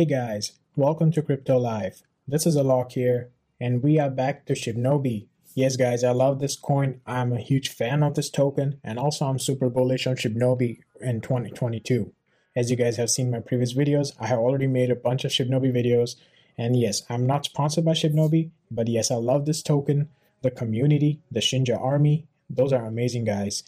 Hey guys, welcome to Crypto Live. This is Alok here, and we are back to Shibnobi. Yes, guys, I love this coin. I'm a huge fan of this token, and also I'm super bullish on Shibnobi in 2022. As you guys have seen my previous videos, I have already made a bunch of Shibnobi videos, and yes, I'm not sponsored by Shibnobi, but yes, I love this token, the community, the Shinja army. Those are amazing guys.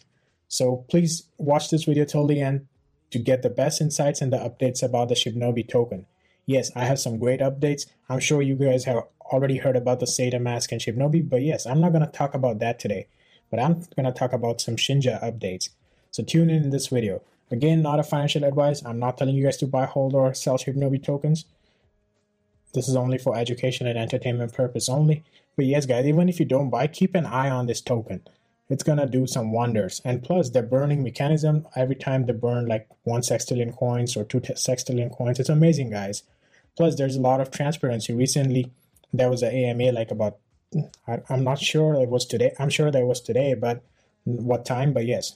So please watch this video till the end to get the best insights and the updates about the Shibnobi token. Yes, I have some great updates. I'm sure you guys have already heard about the SaitaMask and Shibnobi, but yes, I'm not going to talk about that today. But I'm going to talk about some Shinja updates. So tune in in this video. Again, not a financial advice. I'm not telling you guys to buy, hold, or sell Shibnobi tokens. This is only for education and entertainment purpose only. But yes, guys, even if you don't buy, keep an eye on this token it's gonna do some wonders. And plus, the burning mechanism every time they burn like one sextillion coins or two sextillion coins, it's amazing, guys. Plus, there's a lot of transparency. Recently, there was an AMA like about I, am not sure it was today. I'm sure that was today, but what time? But yes,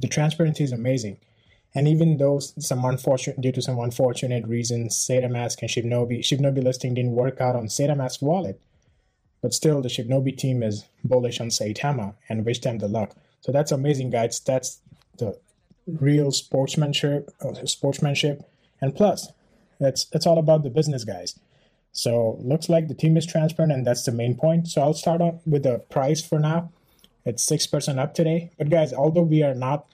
the transparency is amazing. And even though some unfortunate, due to some unfortunate reasons, SaitaMask and Shibnobi, Shibnobi listing didn't work out on SaitaMask wallet, but still, the Shibnobi team is bullish on Saitama and wish them the luck. So that's amazing, guys. That's the real sportsmanship. Uh, sportsmanship, and plus, it's it's all about the business, guys. So looks like the team is transparent, and that's the main point. So I'll start on with the price for now. It's six percent up today, but guys, although we are not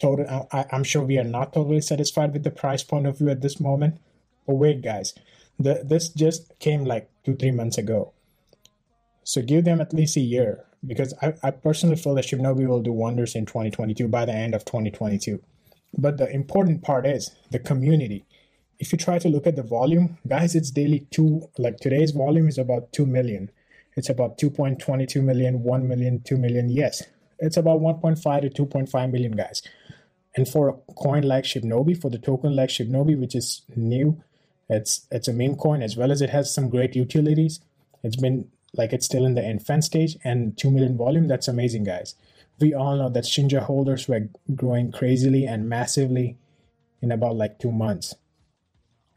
total, I, I'm sure we are not totally satisfied with the price point of view at this moment. But wait, guys, the, this just came like two three months ago. So give them at least a year because I, I personally feel that Shibnobi will do wonders in 2022 by the end of 2022. But the important part is the community. If you try to look at the volume, guys, it's daily two, like today's volume is about 2 million. It's about 2.22 million, 1 million, 2 million. Yes, it's about 1.5 to 2.5 million, guys. And for a coin like Shibnobi, for the token like Shibnobi, which is new, it's it's a meme coin as well as it has some great utilities. It's been like it's still in the infant stage and 2 million volume that's amazing guys we all know that shinja holders were growing crazily and massively in about like two months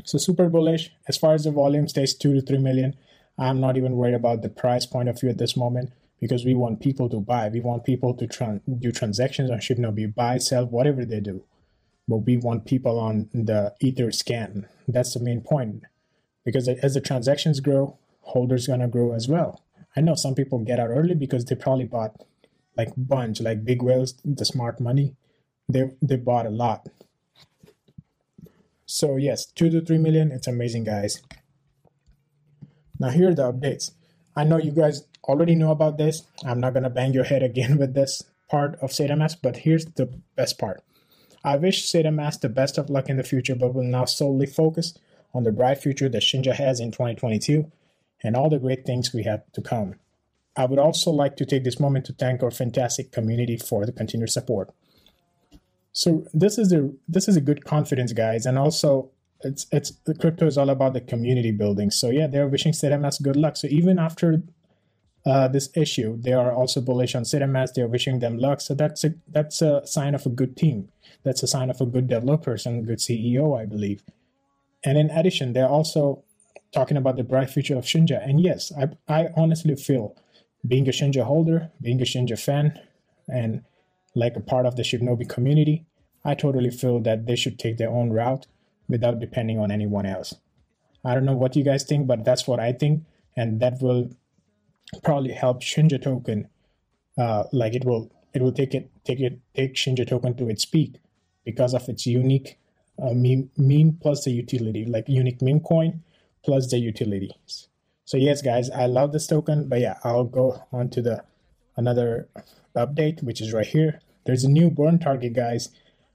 so super bullish as far as the volume stays 2 to 3 million i'm not even worried about the price point of view at this moment because we want people to buy we want people to tran- do transactions on shibnobi buy sell whatever they do but we want people on the Etherscan. that's the main point because as the transactions grow holders gonna grow as well. I know some people get out early because they probably bought like bunch, like big whales, the smart money. They they bought a lot. So yes, two to three million. It's amazing, guys. Now here are the updates. I know you guys already know about this. I'm not gonna bang your head again with this part of SaitaMask, but here's the best part. I wish SaitaMask the best of luck in the future, but will now solely focus on the bright future that Shinja has in 2022 and all the great things we have to come. I would also like to take this moment to thank our fantastic community for the continued support. So this is a this is a good confidence, guys, and also it's it's crypto is all about the community building. So yeah, they're wishing SaitaMask good luck. So even after uh, this issue, they are also bullish on SaitaMask. They're wishing them luck. So that's a that's a sign of a good team. That's a sign of a good developers and good CEO, I believe. And in addition, they're also talking about the bright future of Shinja. And yes, I, I honestly feel being a Shinja holder, being a Shinja fan, and like a part of the Shibnobi community, I totally feel that they should take their own route without depending on anyone else. I don't know what you guys think, but that's what I think, and that will probably help Shinja token. Uh, like it will, it will take it, take it, take Shinja token to its peak because of its unique uh, meme, meme plus the utility, like unique meme coin plus the utilities. So yes, guys, I love this token, but yeah, I'll go on to the another update, which is right here. There's a new burn target, guys.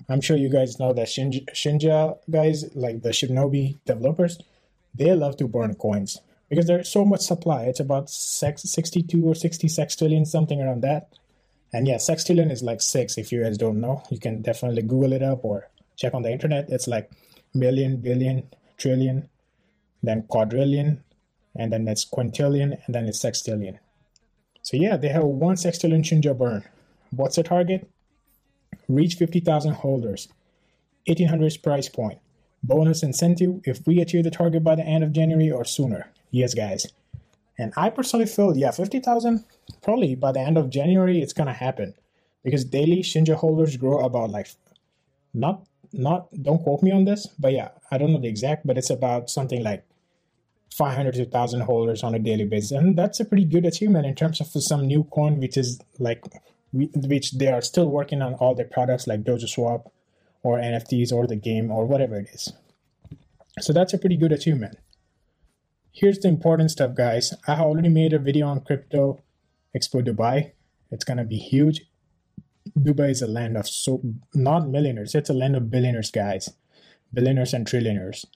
I'm sure you guys know that Shinja, Shinja guys, like the Shibnobi developers, they love to burn coins because there's so much supply. It's about 62 or 60 sextillion, something around that. And yeah, sextillion is like six. If you guys don't know, you can definitely Google it up or check on the internet. It's like million, billion, trillion, then quadrillion, and then it's quintillion, and then it's sextillion. So yeah, they have one sextillion Shinja burn. What's the target? Reach 50,000 holders. 1800 price point. bonus incentive if we achieve the target by the end of January or sooner. Yes, guys. And I personally feel, yeah, 50,000, probably by the end of January, it's going to happen because daily Shinja holders grow about like, not, not, don't quote me on this, but yeah, I don't know the exact, but it's about something like 500 to 1000 holders on a daily basis. And that's a pretty good achievement in terms of some new coin, which is like, which they are still working on all their products like Dojo Swap or NFTs or the game or whatever it is. So that's a pretty good achievement. Here's the important stuff, guys. I already made a video on Crypto Expo Dubai. It's gonna be huge. Dubai is a land of so not millionaires, it's a land of billionaires, guys. Billionaires and trillionaires.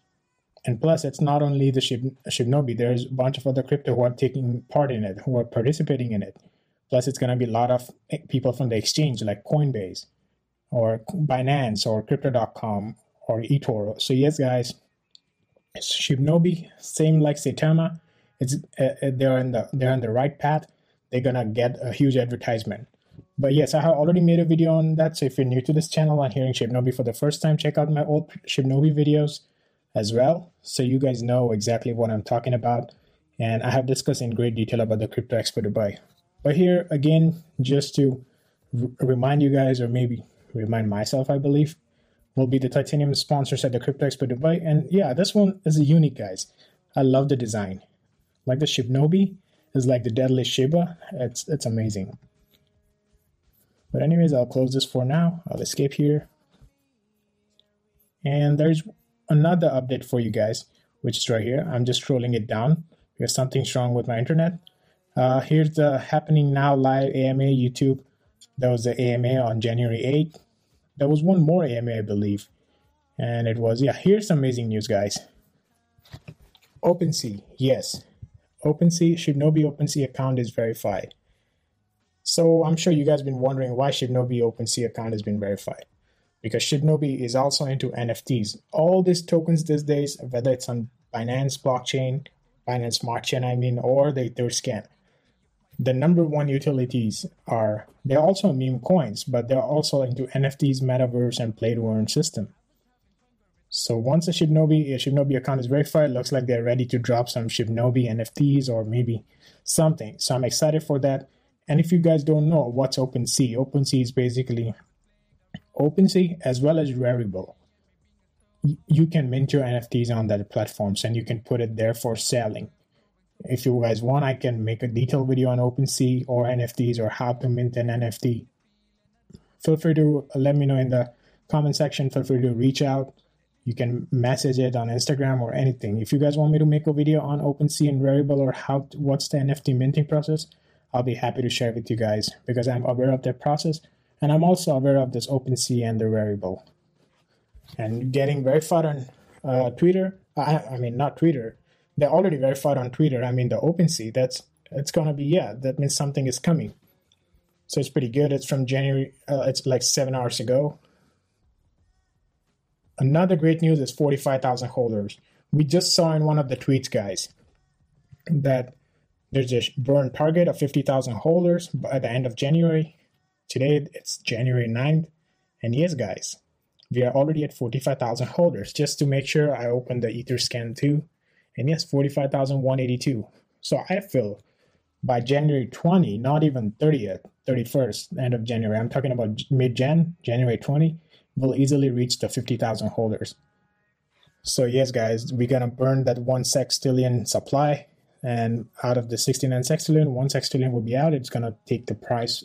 And plus, it's not only the Shib- Shibnobi, there's a bunch of other crypto who are taking part in it, who are participating in it. Plus, it's going to be a lot of people from the exchange like Coinbase or Binance or Crypto.com or eToro. So, yes, guys, Shibnobi, same like Saitama, it's uh, they're in the they're on the right path. They're gonna get a huge advertisement. But yes, I have already made a video on that. So if you're new to this channel and hearing Shibnobi for the first time, check out my old Shibnobi videos as well, so you guys know exactly what I'm talking about. And I have discussed in great detail about the Crypto Expo Dubai. But here again, just to r- remind you guys, or maybe remind myself, I believe, will be the titanium sponsors at the Crypto Expo Dubai. And yeah, this one is a unique, guys. I love the design. Like the Shibnobi is like the deadly Shiba. It's it's amazing. But anyways, I'll close this for now. I'll escape here. And there's another update for you guys, which is right here. I'm just scrolling it down because something's wrong with my internet. Uh, here's the happening now live AMA YouTube. That was the AMA on January 8th. There was one more AMA, I believe. And it was, yeah, here's some amazing news, guys. OpenSea, yes. OpenSea, Shibnobi OpenSea account is verified. So I'm sure you guys have been wondering why Shibnobi OpenSea account has been verified. Because Shibnobi is also into NFTs. All these tokens these days, whether it's on Binance blockchain, Binance Smart Chain, I mean, or the Etherscan, the number one utilities are they're also meme coins, but they're also into NFTs, metaverse, and play to earn system. So once a Shibnobi a Shibnobi account is verified, looks like they're ready to drop some Shibnobi NFTs or maybe something. So I'm excited for that. And if you guys don't know what's OpenSea, OpenSea is basically OpenSea as well as Rarible. You can mint your NFTs on that platforms and you can put it there for selling if you guys want, I can make a detailed video on OpenSea or NFTs or how to mint an NFT. Feel free to let me know in the comment section. Feel free to reach out. You can message it on Instagram or anything. If you guys want me to make a video on OpenSea and Rarible or how what's the NFT minting process, I'll be happy to share with you guys because I'm aware of that process and I'm also aware of this OpenSea and the Rarible. And getting verified on uh, Twitter, I, I mean not Twitter, they're already verified on Twitter. I mean, the OpenSea, that's it's gonna be yeah. That means something is coming. So it's pretty good. It's from January. Uh, it's like seven hours ago. Another great news is 45,000 holders. We just saw in one of the tweets, guys, that there's a burn target of 50,000 holders by the end of January. Today it's January 9th. And yes, guys, we are already at 45,000 holders. Just to make sure, I opened the Etherscan too and yes, 45,182. So I feel by January 20, not even 30th, 31st, end of January, I'm talking about mid Jan, January 20, will easily reach the 50,000 holders. So, yes, guys, we're going to burn that one sextillion supply. And out of the 69 sextillion, one sextillion will be out. It's going to take the price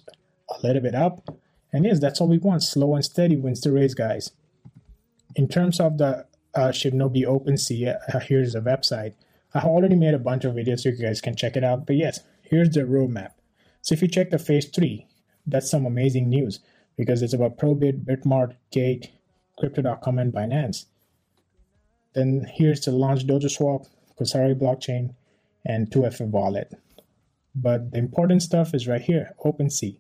a little bit up. And yes, that's all we want. Slow and steady wins the race, guys. In terms of the uh, Shibnobi OpenSea. Uh, here's the website. I already made a bunch of videos so you guys can check it out. But yes, here's the roadmap. So if you check the phase three, that's some amazing news because it's about Probit, Bitmart, Gate, Crypto.com, and Binance. Then here's the launch Dojo Swap, Kusari blockchain, and 2FA wallet. But the important stuff is right here, OpenSea.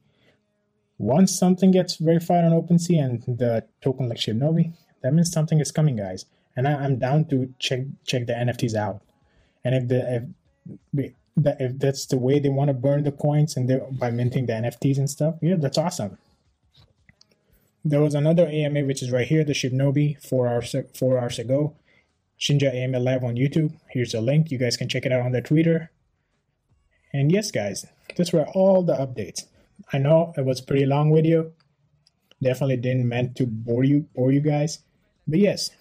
Once something gets verified on OpenSea and the token like Shibnobi, that means something is coming, guys and I, am down to check check the NFTs out. And if the if, that if that's the way they want to burn the coins and they by minting the NFTs and stuff, yeah, that's awesome. there was another AMA which is right here, the Shibnobi, four hours four hours ago. Shinja AMA live on YouTube. Here's a link. You guys can check it out on their Twitter. And yes, guys, these were all the updates. I know it was pretty long video. Definitely didn't meant to bore you bore you guys. But yes,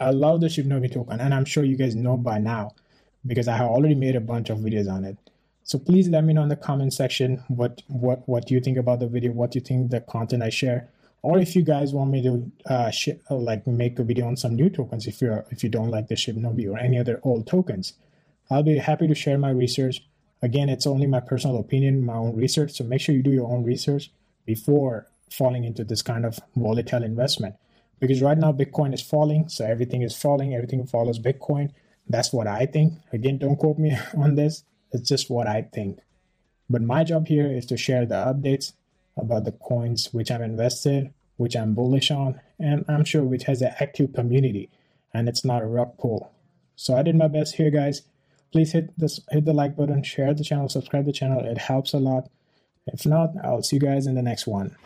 I love the Shibnobi token, and I'm sure you guys know by now because I have already made a bunch of videos on it. So please let me know in the comment section what what what you think about the video, what you think the content I share, or if you guys want me to uh, sh- like make a video on some new tokens if you're if you don't like the Shibnobi or any other old tokens. I'll be happy to share my research. Again, it's only my personal opinion, my own research. So make sure you do your own research before falling into this kind of volatile investment. Because right now Bitcoin is falling, so everything is falling, everything follows Bitcoin. That's what I think. Again, don't quote me on this. It's just what I think. But my job here is to share the updates about the coins which I'm invested, which I'm bullish on, and I'm sure which has an active community and it's not a rug pull. So I did my best here, guys. Please hit this hit the like button, share the channel, subscribe the channel. It helps a lot. If not, I'll see you guys in the next one.